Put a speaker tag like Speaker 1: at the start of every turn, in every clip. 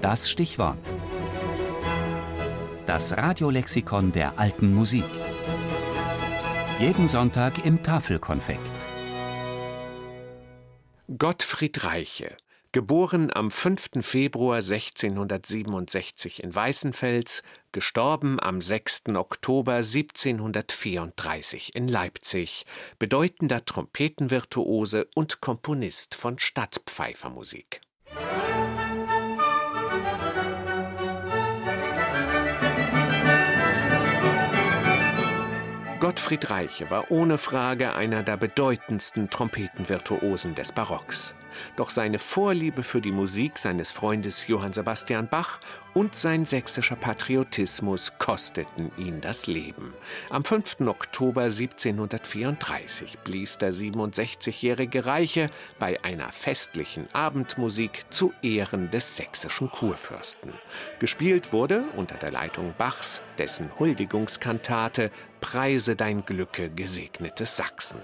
Speaker 1: Das Stichwort. Das Radiolexikon der alten Musik. Jeden Sonntag im Tafelkonfekt.
Speaker 2: Gottfried Reiche, geboren am 5. Februar 1667 in Weißenfels, gestorben am 6. Oktober 1734 in Leipzig, bedeutender Trompetenvirtuose und Komponist von Stadtpfeifermusik. Gottfried Reiche war ohne Frage einer der bedeutendsten Trompetenvirtuosen des Barocks. Doch seine Vorliebe für die Musik seines Freundes Johann Sebastian Bach und sein sächsischer Patriotismus kosteten ihn das Leben. Am 5. Oktober 1734 blies der 67-jährige Reiche bei einer festlichen Abendmusik zu Ehren des sächsischen Kurfürsten. Gespielt wurde unter der Leitung Bachs dessen Huldigungskantate Preise dein Glücke, gesegnetes Sachsen.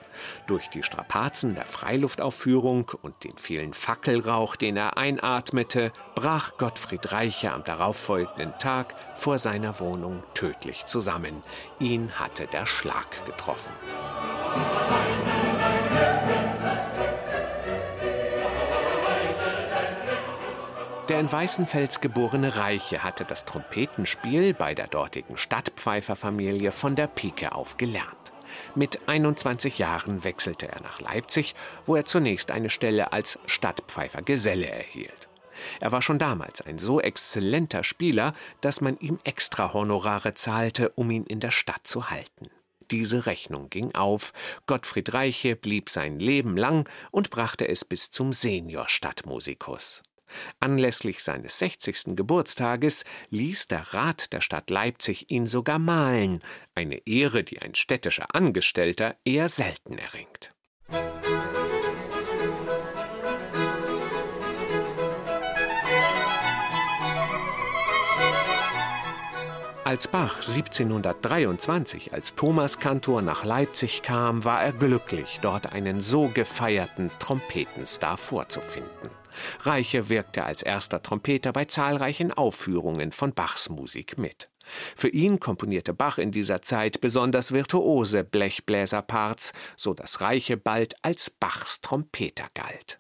Speaker 2: Durch die Strapazen der Freiluftaufführung und den vielen Fackelrauch, den er einatmete, brach Gottfried Reiche am darauffolgenden Tag vor seiner Wohnung tödlich zusammen. Ihn hatte der Schlag getroffen. Der in Weißenfels geborene Reiche hatte das Trompetenspiel bei der dortigen Stadtpfeiferfamilie von der Pike auf gelernt. Mit 21 Jahren wechselte er nach Leipzig, wo er zunächst eine Stelle als Stadtpfeifergeselle erhielt. Er war schon damals ein so exzellenter Spieler, dass man ihm extra Honorare zahlte, um ihn in der Stadt zu halten. Diese Rechnung ging auf. Gottfried Reiche blieb sein Leben lang und brachte es bis zum Senior Stadtmusikus. Anlässlich seines 60. Geburtstages ließ der Rat der Stadt Leipzig ihn sogar malen, eine Ehre, die ein städtischer Angestellter eher selten erringt. Als Bach 1723 als Thomaskantor nach Leipzig kam, war er glücklich, dort einen so gefeierten Trompetenstar vorzufinden. Reiche wirkte als erster Trompeter bei zahlreichen Aufführungen von Bachs Musik mit. Für ihn komponierte Bach in dieser Zeit besonders virtuose Blechbläserparts, so dass Reiche bald als Bachs Trompeter galt.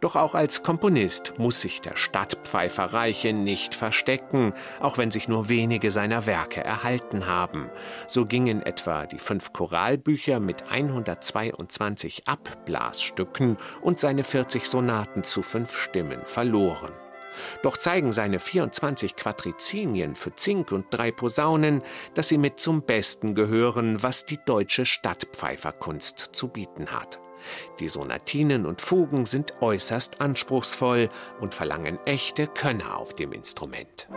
Speaker 2: Doch auch als Komponist muss sich der Stadtpfeifer Reiche nicht verstecken, auch wenn sich nur wenige seiner Werke erhalten haben. So gingen etwa die fünf Choralbücher mit 122 Abblasstücken und seine 40 Sonaten zu fünf Stimmen verloren. Doch zeigen seine 24 Quadrizinien für Zink und drei Posaunen, dass sie mit zum Besten gehören, was die deutsche Stadtpfeiferkunst zu bieten hat. Die Sonatinen und Fugen sind äußerst anspruchsvoll und verlangen echte Könner auf dem Instrument.